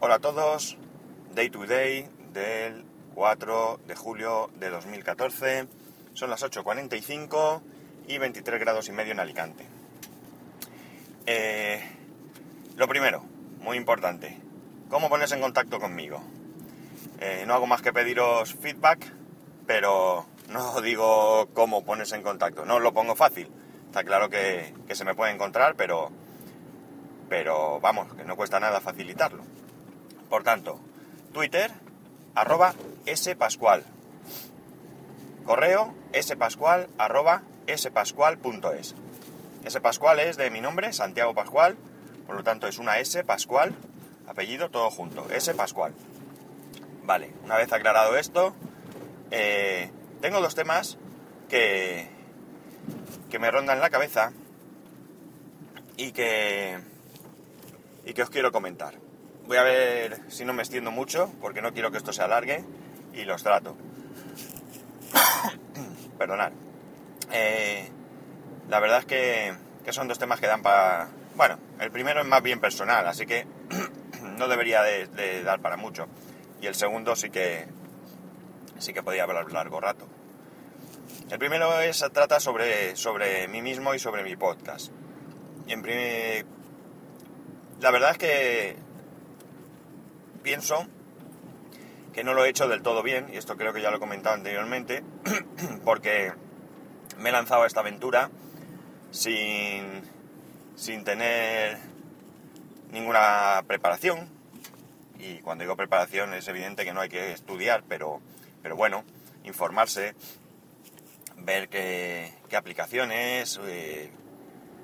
Hola a todos, Day to Day del 4 de julio de 2014, son las 8.45 y 23 grados y medio en Alicante. Eh, lo primero, muy importante, ¿cómo pones en contacto conmigo? Eh, no hago más que pediros feedback, pero no digo cómo pones en contacto, no lo pongo fácil. Está claro que, que se me puede encontrar, pero, pero vamos, que no cuesta nada facilitarlo. Por tanto, Twitter, arroba spascual. Correo spascual, arroba spascual.es. Spascual es de mi nombre, Santiago Pascual, por lo tanto es una S Pascual, apellido todo junto, S Pascual. Vale, una vez aclarado esto, eh, tengo dos temas que, que me rondan la cabeza y que, y que os quiero comentar. Voy a ver si no me extiendo mucho, porque no quiero que esto se alargue, y los trato. Perdonad. Eh, la verdad es que, que, son dos temas que dan para... Bueno, el primero es más bien personal, así que no debería de, de, dar para mucho. Y el segundo sí que sí que podía hablar largo rato. El primero es, trata sobre, sobre mí mismo y sobre mi podcast. Y en primer, la verdad es que pienso que no lo he hecho del todo bien, y esto creo que ya lo he comentado anteriormente, porque me he lanzado a esta aventura sin, sin tener ninguna preparación. Y cuando digo preparación es evidente que no hay que estudiar, pero, pero bueno, informarse, ver qué, qué aplicaciones, eh,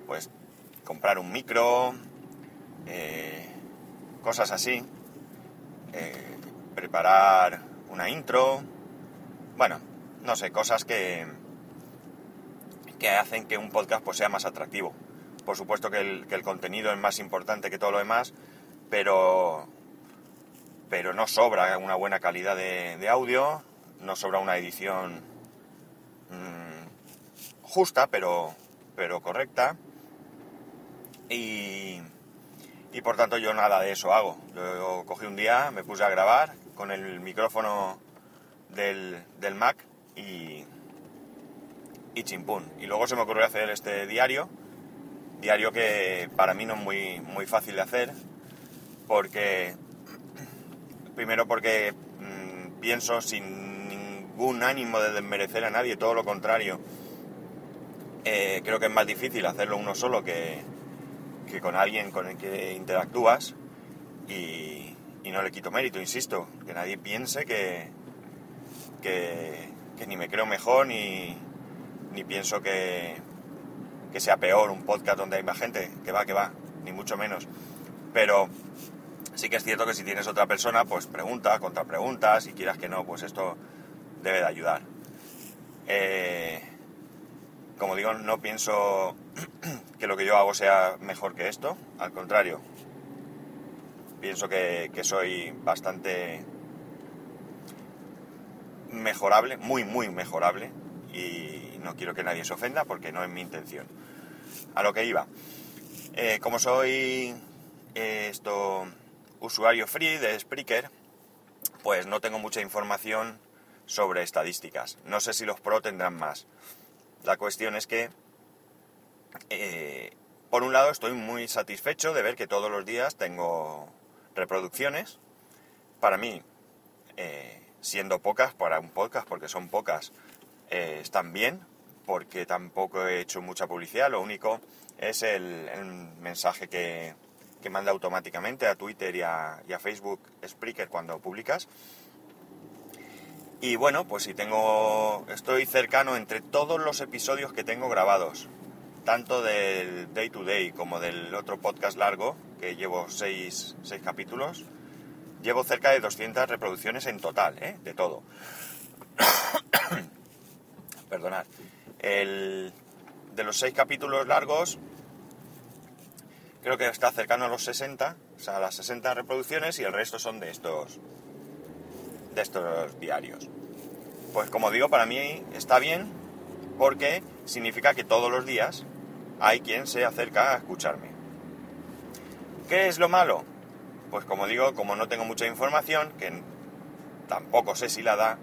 pues comprar un micro, eh, cosas así, eh, preparar una intro, bueno, no sé, cosas que, que hacen que un podcast pues, sea más atractivo. Por supuesto que el, que el contenido es más importante que todo lo demás, pero, pero no sobra una buena calidad de, audio, no sobra una edición mmm, justa, pero, pero correcta. Y, y, por tanto yo nada de eso hago. Yo cogí un día, me puse a grabar con el micrófono del, del Mac y, y chimpún. Y luego se me ocurrió hacer este diario, diario que para mí no es muy, muy fácil de hacer, porque primero porque mmm, pienso sin ningún ánimo de desmerecer a nadie, todo lo contrario. Eh, creo que es más difícil hacerlo uno solo que, que con alguien con el que interactúas y, no le quito mérito, insisto, que nadie piense que, que, ni me creo mejor ni, ni pienso que, que sea peor un podcast donde hay más gente, que va, que va, ni mucho menos. Pero sí que es cierto que si tienes otra persona, pues pregunta, contrapregunta, si quieras que no, pues esto debe de ayudar. Eh, como digo, no pienso que lo que yo hago sea mejor que esto, al contrario. Pienso que, soy bastante mejorable, muy, muy mejorable, y no quiero que nadie se ofenda porque no es mi intención. A lo que iba. Eh, como soy eh, esto usuario free de Spreaker, pues no tengo mucha información sobre estadísticas. No sé si los pro tendrán más. La cuestión es que, eh, por un lado, estoy muy satisfecho de ver que todos los días tengo reproducciones. Para mí, eh, siendo pocas para un podcast, porque son pocas, eh, están bien, porque tampoco he hecho mucha publicidad. Lo único es el, mensaje que, que, manda automáticamente a Twitter y a, y a Facebook Spreaker cuando publicas. Y bueno, pues si tengo. Estoy cercano entre todos los episodios que tengo grabados. Tanto del Day to Day como del otro podcast largo, que llevo seis, seis capítulos. Llevo cerca de 200 reproducciones en total, ¿eh? De todo. Perdonad. El, de los seis capítulos largos, creo que está cercano a los 60, o sea, a las 60 reproducciones y el resto son de estos de estos diarios. Pues como digo, para mí está bien porque significa que todos los días hay quien se acerca a escucharme. ¿Qué es lo malo? pues como digo, como no tengo mucha información, que tampoco sé si la da,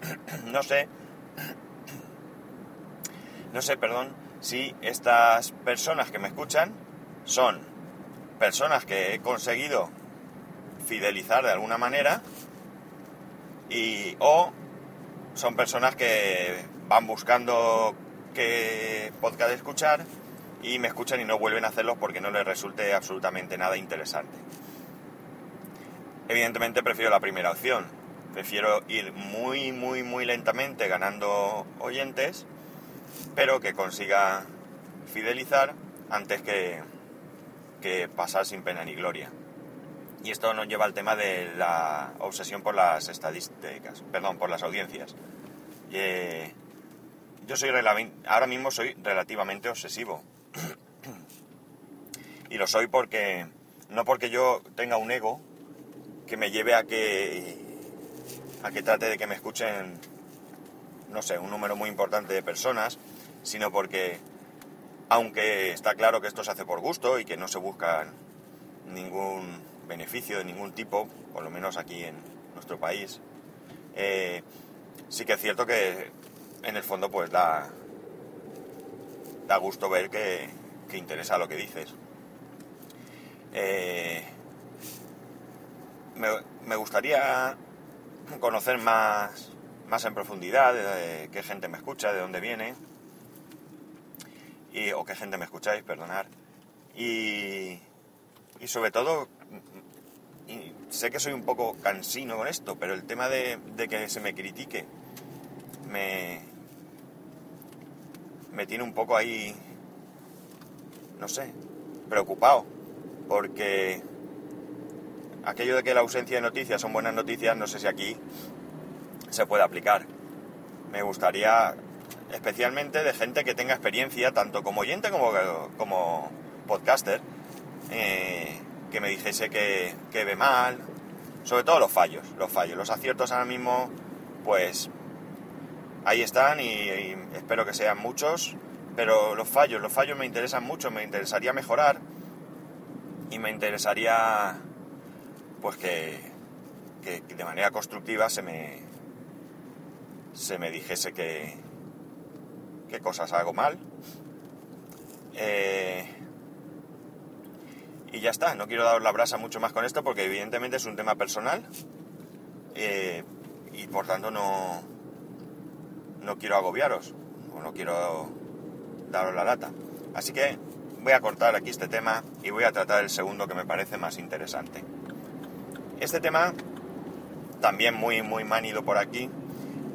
no sé, no sé, perdón, si estas personas que me escuchan son personas que he conseguido fidelizar de alguna manera y o son personas que van buscando qué podcast escuchar y me escuchan y no vuelven a hacerlos porque no les resulte absolutamente nada interesante. Evidentemente prefiero la primera opción. Prefiero ir muy, muy, muy lentamente ganando oyentes, pero que consiga fidelizar antes que, que pasar sin pena ni gloria. Y esto nos lleva al tema de la obsesión por las estadísticas, perdón, por las audiencias. Eh, yo soy ahora mismo soy relativamente obsesivo. y lo soy porque no porque yo tenga un ego que me lleve a que a que trate de que me escuchen no sé, un número muy importante de personas, sino porque aunque está claro que esto se hace por gusto y que no se busca ningún beneficio de ningún tipo, por lo menos aquí en nuestro país, eh, sí que es cierto que en el fondo pues da, da gusto ver que, que interesa lo que dices. Eh, me, gustaría conocer más, más en profundidad de, qué gente me escucha, de dónde viene, y, o qué gente me escucháis, perdonar. Y, y sobre todo, sé que soy un poco cansino con esto, pero el tema de, de que se me critique me, me tiene un poco ahí, no sé, preocupado, porque aquello de que la ausencia de noticias son buenas noticias, no sé si aquí se puede aplicar. Me gustaría, especialmente de gente que tenga experiencia, tanto como oyente como, como podcaster, eh, que me dijese que, que ve mal, sobre todo los fallos, los fallos, los aciertos ahora mismo, pues ahí están y, espero que sean muchos, pero los fallos, los fallos me interesan mucho, me interesaría mejorar y me interesaría pues que, de manera constructiva se me, se me dijese que, qué cosas hago mal. Eh, y ya está, no quiero dar la brasa mucho más con esto porque evidentemente es un tema personal eh, y por tanto no, no quiero agobiaros o no quiero daros la lata. Así que voy a cortar aquí este tema y voy a tratar el segundo que me parece más interesante. Este tema, también muy, muy manido por aquí,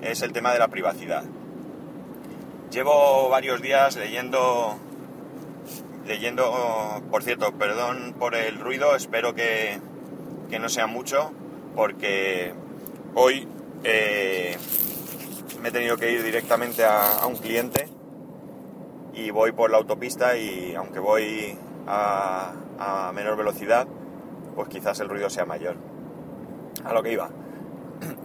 es el tema de la privacidad. Llevo varios días leyendo, leyendo, por cierto, perdón por el ruido, espero que, que no sea mucho, porque hoy eh, me he tenido que ir directamente a, un cliente y voy por la autopista y aunque voy a, a menor velocidad, pues quizás el ruido sea mayor a lo que iba.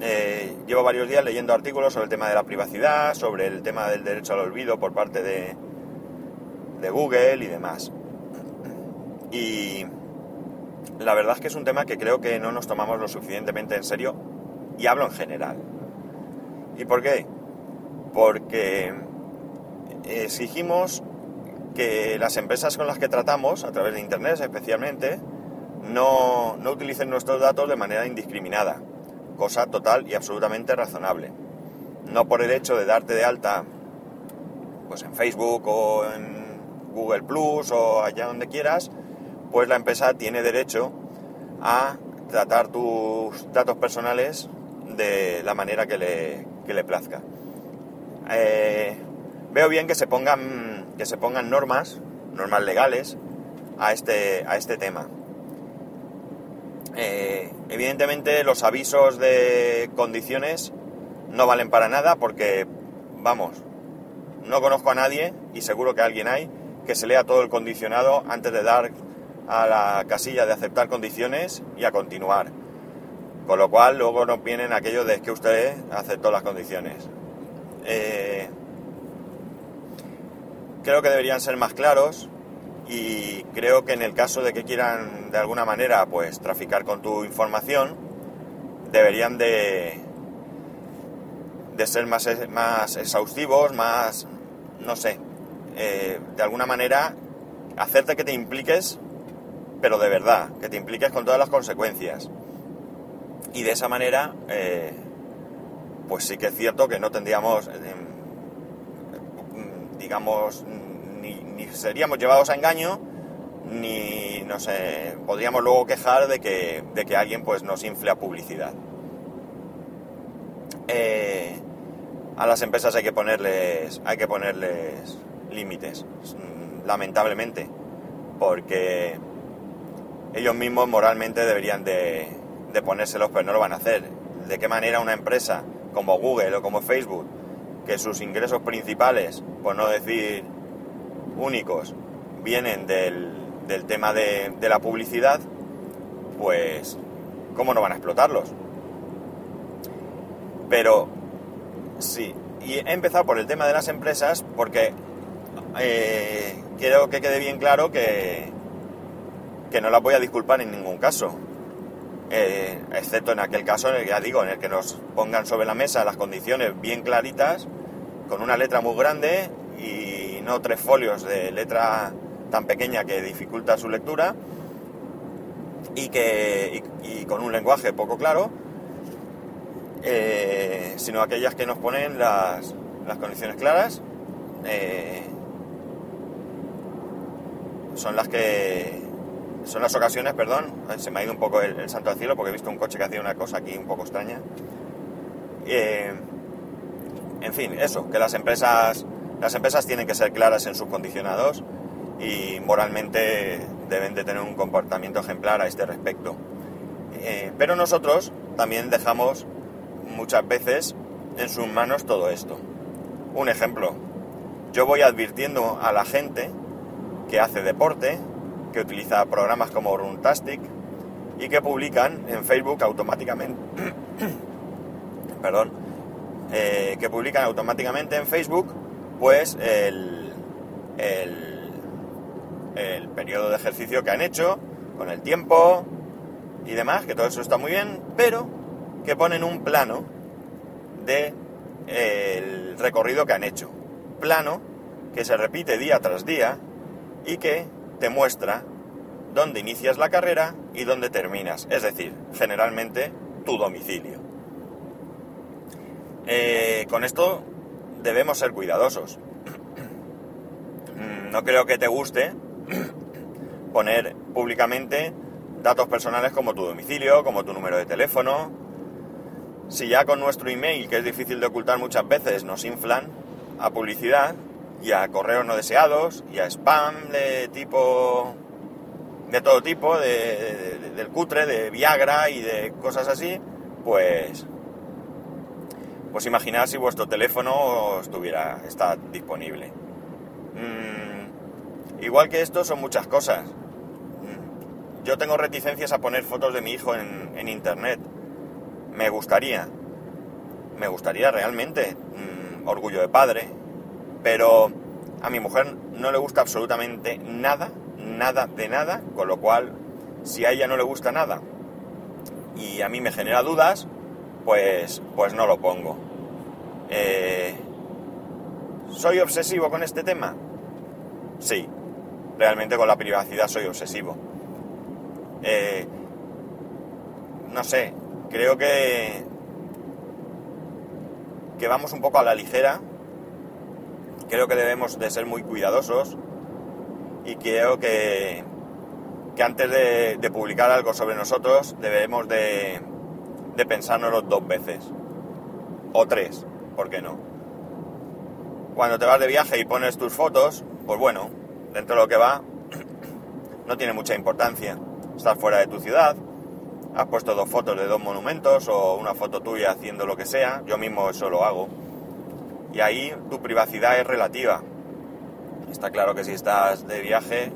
Eh, llevo varios días leyendo artículos sobre el tema de la privacidad, sobre el tema del derecho al olvido por parte de, de Google y demás. Y la verdad es que es un tema que creo que no nos tomamos lo suficientemente en serio y hablo en general. ¿Y por qué? Porque exigimos que las empresas con las que tratamos, a través de Internet especialmente, no, no utilicen nuestros datos de manera indiscriminada, cosa total y absolutamente razonable. No por el hecho de darte de alta pues en Facebook o en Google Plus o allá donde quieras, pues la empresa tiene derecho a tratar tus datos personales de la manera que le, plazca. Eh, veo bien que se pongan que se pongan normas, normas legales a este, a este tema. Eh, evidentemente los avisos de condiciones no valen para nada porque, vamos, no conozco a nadie, y seguro que alguien hay, que se lea todo el condicionado antes de dar a la casilla de aceptar condiciones y a continuar. Con lo cual luego nos vienen aquellos de que usted aceptó las condiciones. Eh, creo que deberían ser más claros y creo que en el caso de que quieran de alguna manera pues traficar con tu información deberían de de ser más, más exhaustivos, más no sé, eh, de alguna manera hacerte que te impliques, pero de verdad, que te impliques con todas las consecuencias. Y de esa manera, eh, pues sí que es cierto que no tendríamos, em, digamos, ni, seríamos llevados a engaño, ni no sé, podríamos luego quejar de que, de que alguien pues nos infle a publicidad. Eh, a las empresas hay que ponerles, hay que ponerles límites, lamentablemente, porque ellos mismos moralmente deberían de, ponérselos, pero no lo van a hacer. ¿De qué manera una empresa como Google o como Facebook, que sus ingresos principales, por no decir únicos vienen del, del tema de, de, la publicidad, pues ¿cómo no van a explotarlos? Pero sí, y he empezado por el tema de las empresas porque eh, quiero que quede bien claro que, que no las voy a disculpar en ningún caso. Eh, excepto en aquel caso, ya digo, en el que nos pongan sobre la mesa las condiciones bien claritas, con una letra muy grande y no tres folios de letra tan pequeña que dificulta su lectura y, que, con un lenguaje poco claro, eh, sino aquellas que nos ponen las, condiciones claras. Son las que son las ocasiones, perdón, se me ha ido un poco el, santo al cielo porque he visto un coche que hacía una cosa aquí un poco extraña. Eh, en fin, eso, que las empresas las empresas tienen que ser claras en sus condicionados y moralmente deben de tener un comportamiento ejemplar a este respecto. Eh, pero nosotros también dejamos muchas veces en sus manos todo esto. Un ejemplo, yo voy advirtiendo a la gente que hace deporte, que utiliza programas como Runtastic y que publican en Facebook automáticamente, perdón, eh, que publican automáticamente en Facebook pues el, el, el periodo de ejercicio que han hecho, con el tiempo y demás, que todo eso está muy bien, pero que ponen un plano de el recorrido que han hecho. Plano que se repite día tras día y que te muestra dónde inicias la carrera y dónde terminas, es decir, generalmente tu domicilio. Eh, con esto debemos ser cuidadosos. No creo que te guste poner públicamente datos personales como tu domicilio, como tu número de teléfono. Si ya con nuestro email, que es difícil de ocultar muchas veces, nos inflan a publicidad y a correos no deseados y a spam de tipo de todo tipo, del cutre, de Viagra y de cosas así, pues pues imaginad si vuestro teléfono estuviera, está disponible. Mm, igual que esto son muchas cosas. Mm, yo tengo reticencias a poner fotos de mi hijo en, internet. Me gustaría. Me gustaría realmente. Mm, orgullo de padre. Pero a mi mujer no le gusta absolutamente nada, nada de nada, con lo cual, si a ella no le gusta nada y a mí me genera dudas, pues, pues no lo pongo. Eh, ¿Soy obsesivo con este tema? Sí, realmente con la privacidad soy obsesivo. Eh, no sé, creo que, que vamos un poco a la ligera. Creo que debemos de ser muy cuidadosos y creo que, que antes de, de publicar algo sobre nosotros debemos de, de pensárnoslo dos veces o tres. ¿por qué no? Cuando te vas de viaje y pones tus fotos, pues bueno, dentro de lo que va, no tiene mucha importancia. Estás fuera de tu ciudad, has puesto dos fotos de dos monumentos o una foto tuya haciendo lo que sea, yo mismo eso lo hago. Y ahí tu privacidad es relativa. Está claro que si estás de viaje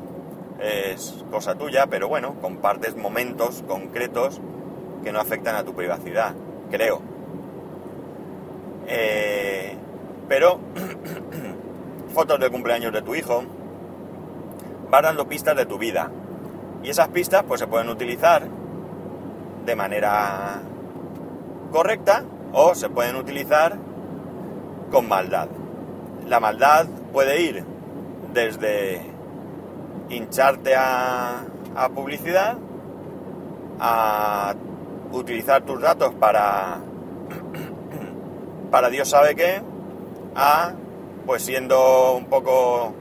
es cosa tuya, pero bueno, compartes momentos concretos que no afectan a tu privacidad, creo. Eh, pero fotos de cumpleaños de tu hijo, vas dando pistas de tu vida. Y esas pistas pues se pueden utilizar de manera correcta o se pueden utilizar con maldad. La maldad puede ir desde hincharte a, a publicidad, a utilizar tus datos para, para Dios sabe qué, a, pues siendo un poco,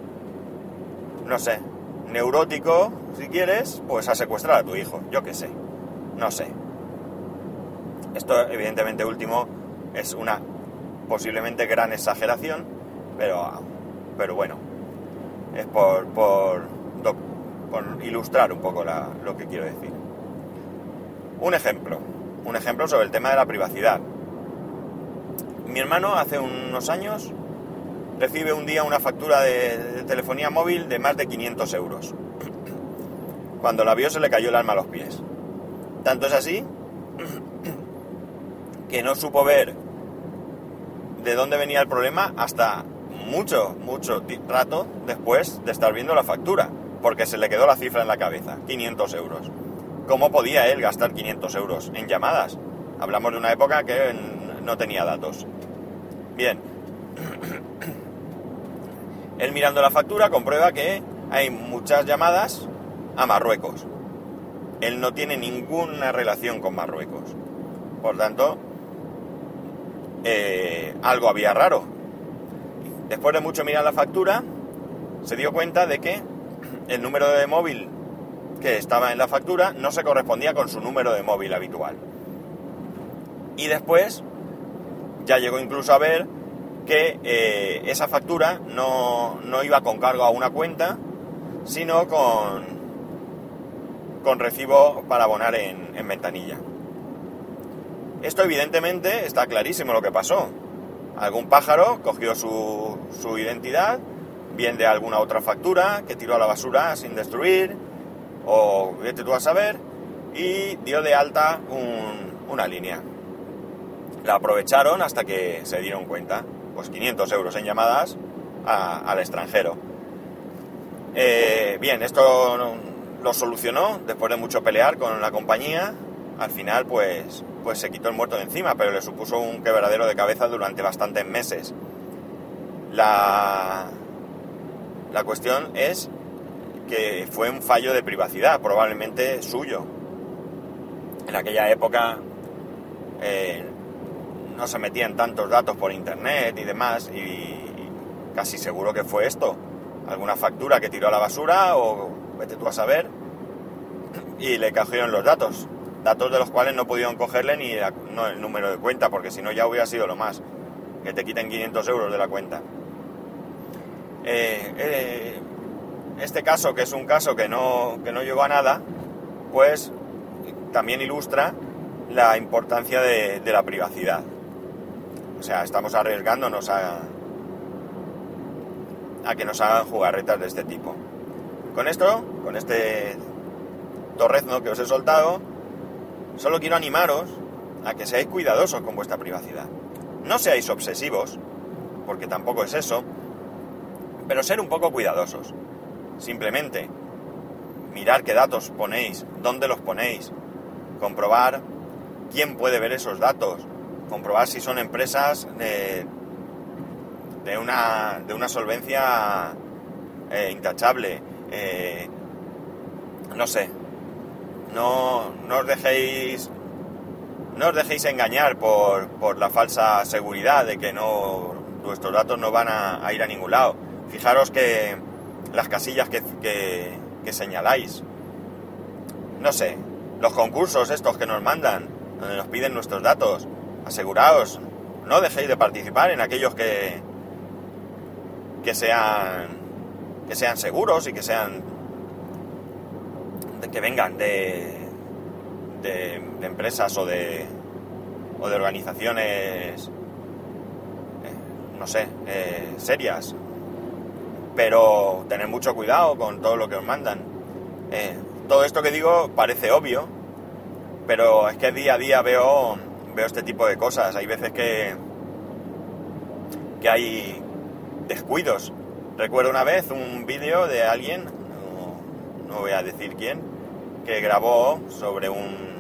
no sé, neurótico, si quieres, pues a secuestrar a tu hijo, yo qué sé, no sé. Esto, evidentemente, último es una posiblemente gran exageración, pero, pero bueno, es por, por, ilustrar un poco lo que quiero decir. Un ejemplo, un ejemplo sobre el tema de la privacidad. Mi hermano hace unos años recibe un día una factura de, telefonía móvil de más de 500 euros. Cuando la vio se le cayó el alma a los pies. Tanto es así que no supo ver de dónde venía el problema hasta mucho, mucho rato después de estar viendo la factura, porque se le quedó la cifra en la cabeza, 500 euros. ¿Cómo podía él gastar 500 euros en llamadas? Hablamos de una época que no tenía datos. Bien, él mirando la factura comprueba que hay muchas llamadas a Marruecos. Él no tiene ninguna relación con Marruecos. Por tanto, eh, algo había raro. Después de mucho mirar la factura, se dio cuenta de que el número de móvil que estaba en la factura no se correspondía con su número de móvil habitual. Y después ya llegó incluso a ver que eh, esa factura no, iba con cargo a una cuenta, sino con, con recibo para abonar en ventanilla. Esto evidentemente está clarísimo lo que pasó. Algún pájaro cogió su, su identidad, bien de alguna otra factura, que tiró a la basura sin destruir, o vete tú a saber, y dio de alta una línea. La aprovecharon hasta que se dieron cuenta. Pues 500 euros en llamadas al extranjero. Eh, bien, esto lo solucionó después de mucho pelear con la compañía. Al final, pues, pues se quitó el muerto de encima, pero le supuso un quebradero de cabeza durante bastantes meses. La, la cuestión es que fue un fallo de privacidad, probablemente suyo. En aquella época eh, no se metían tantos datos por internet y demás, y, casi seguro que fue esto. Alguna factura que tiró a la basura o vete tú a saber, y le cogieron los datos. Datos de los cuales no pudieron cogerle ni el número de cuenta, porque si no ya hubiera sido lo más, que te quiten 500 euros de la cuenta. Eh, eh, este caso, que es un caso que no, que no llegó a nada, pues también ilustra la importancia de, la privacidad. O sea, estamos arriesgándonos a, a que nos hagan jugarretas de este tipo. Con esto, con este torrezno que os he soltado, solo quiero animaros a que seáis cuidadosos con vuestra privacidad. No seáis obsesivos, porque tampoco es eso, pero ser un poco cuidadosos. Simplemente mirar qué datos ponéis, dónde los ponéis, comprobar quién puede ver esos datos, comprobar si son empresas de, de, una, de una solvencia eh, intachable. Eh, no sé, no, no os dejéis no os dejéis engañar por, por, la falsa seguridad de que no vuestros datos no van a ir a ningún lado. Fijaros que las casillas que, que, señaláis. No sé, los concursos estos que nos mandan, donde nos piden nuestros datos, aseguraos, no dejéis de participar en aquellos que, que sean que sean seguros y que sean que vengan de, de, empresas o de o de organizaciones eh, no sé eh, serias pero tener mucho cuidado con todo lo que os mandan. Eh, todo esto que digo parece obvio, pero es que día a día veo, veo este tipo de cosas. Hay veces que, que hay descuidos. Recuerdo una vez un vídeo de alguien, no voy a decir quién, que grabó sobre un...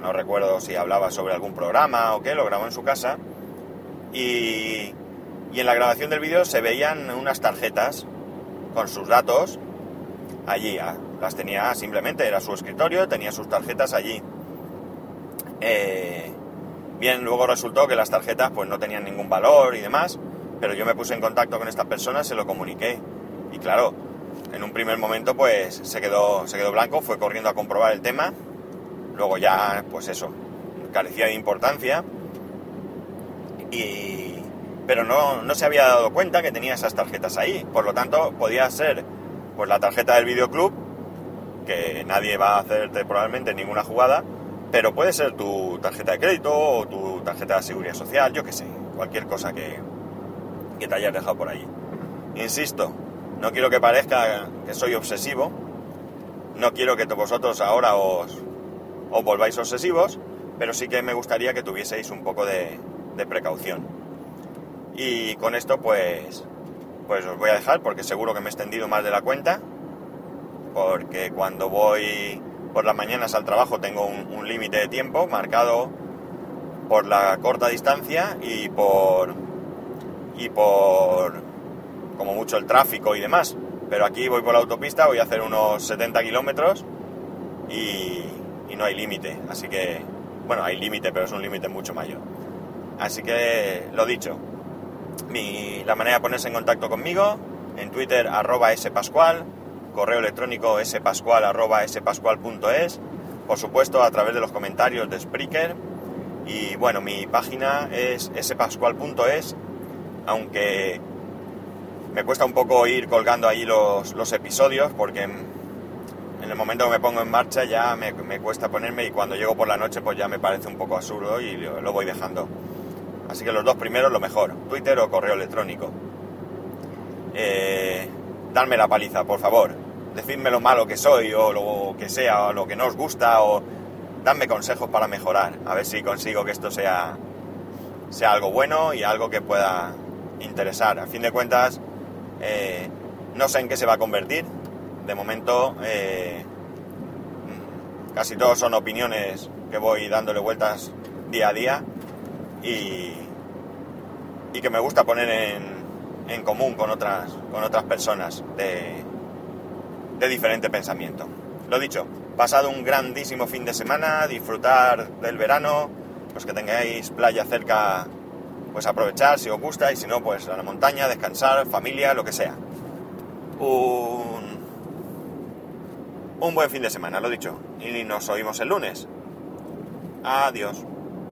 No recuerdo si hablaba sobre algún programa o qué, lo grabó en su casa. Y, y en la grabación del vídeo se veían unas tarjetas con sus datos allí. ah, Las tenía simplemente, era su escritorio, tenía sus tarjetas allí. Eh, bien, luego resultó que las tarjetas pues no tenían ningún valor y demás, pero yo me puse en contacto con esta persona, se lo comuniqué. Y claro, en un primer momento pues se quedó, se quedó blanco, fue corriendo a comprobar el tema. Luego ya, pues eso, carecía de importancia. Y, pero no, no se había dado cuenta que tenía esas tarjetas ahí. Por lo tanto, podía ser pues la tarjeta del videoclub, que nadie va a hacerte probablemente ninguna jugada, pero puede ser tu tarjeta de crédito o tu tarjeta de seguridad social, yo qué sé, cualquier cosa que, que te hayas dejado por ahí. Insisto, no quiero que parezca que soy obsesivo, no quiero que vosotros ahora os, os volváis obsesivos, pero sí que me gustaría que tuvieseis un poco de, precaución. Y con esto pues, pues os voy a dejar porque seguro que me he extendido más de la cuenta, porque cuando voy por las mañanas al trabajo tengo un, un límite de tiempo marcado por la corta distancia y por y por como mucho el tráfico y demás. Pero aquí voy por la autopista, voy a hacer unos 70 kilómetros y, no hay límite. Así que, bueno, hay límite, pero es un límite mucho mayor. Así que, lo dicho, mi, la manera de ponerse en contacto conmigo, en Twitter arroba spascual, correo electrónico spascual arroba spascual.es, por supuesto a través de los comentarios de Spreaker, y bueno, mi página es spascual.es, aunque me cuesta un poco ir colgando ahí los, los episodios, porque en, el momento que me pongo en marcha ya me, me, cuesta ponerme y cuando llego por la noche pues ya me parece un poco absurdo y lo, lo voy dejando. Así que los dos primeros lo mejor, Twitter o correo electrónico. Eh, darme la paliza, por favor. Decidme lo malo que soy o lo que sea, o lo que no os gusta, o dadme consejos para mejorar. A ver si consigo que esto sea, sea algo bueno y algo que pueda interesar. A fin de cuentas, eh, no sé en qué se va a convertir. De momento, eh, casi todos son opiniones que voy dándole vueltas día a día y, y que me gusta poner en, en común con otras, con otras personas de, de diferente pensamiento. Lo dicho, pasado un grandísimo fin de semana, disfrutar del verano, los que tengáis playa cerca, pues aprovechar si os gusta y si no, pues a la montaña, descansar, familia, lo que sea. Un, un buen fin de semana, lo dicho. Y nos oímos el lunes. Adiós.